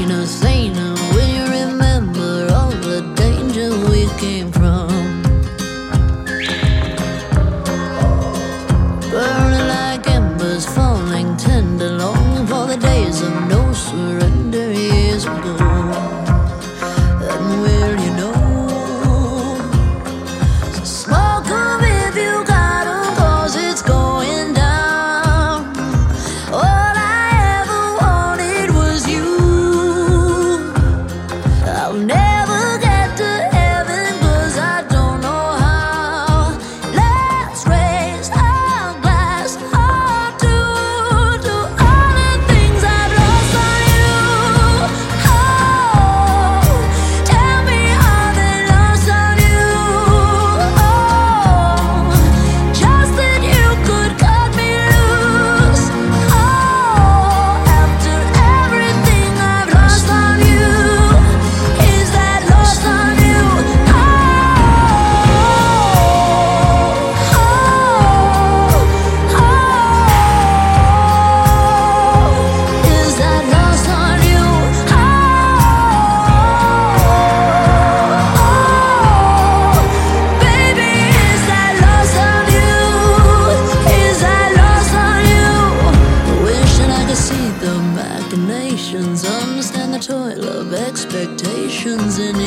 Zena, Zena.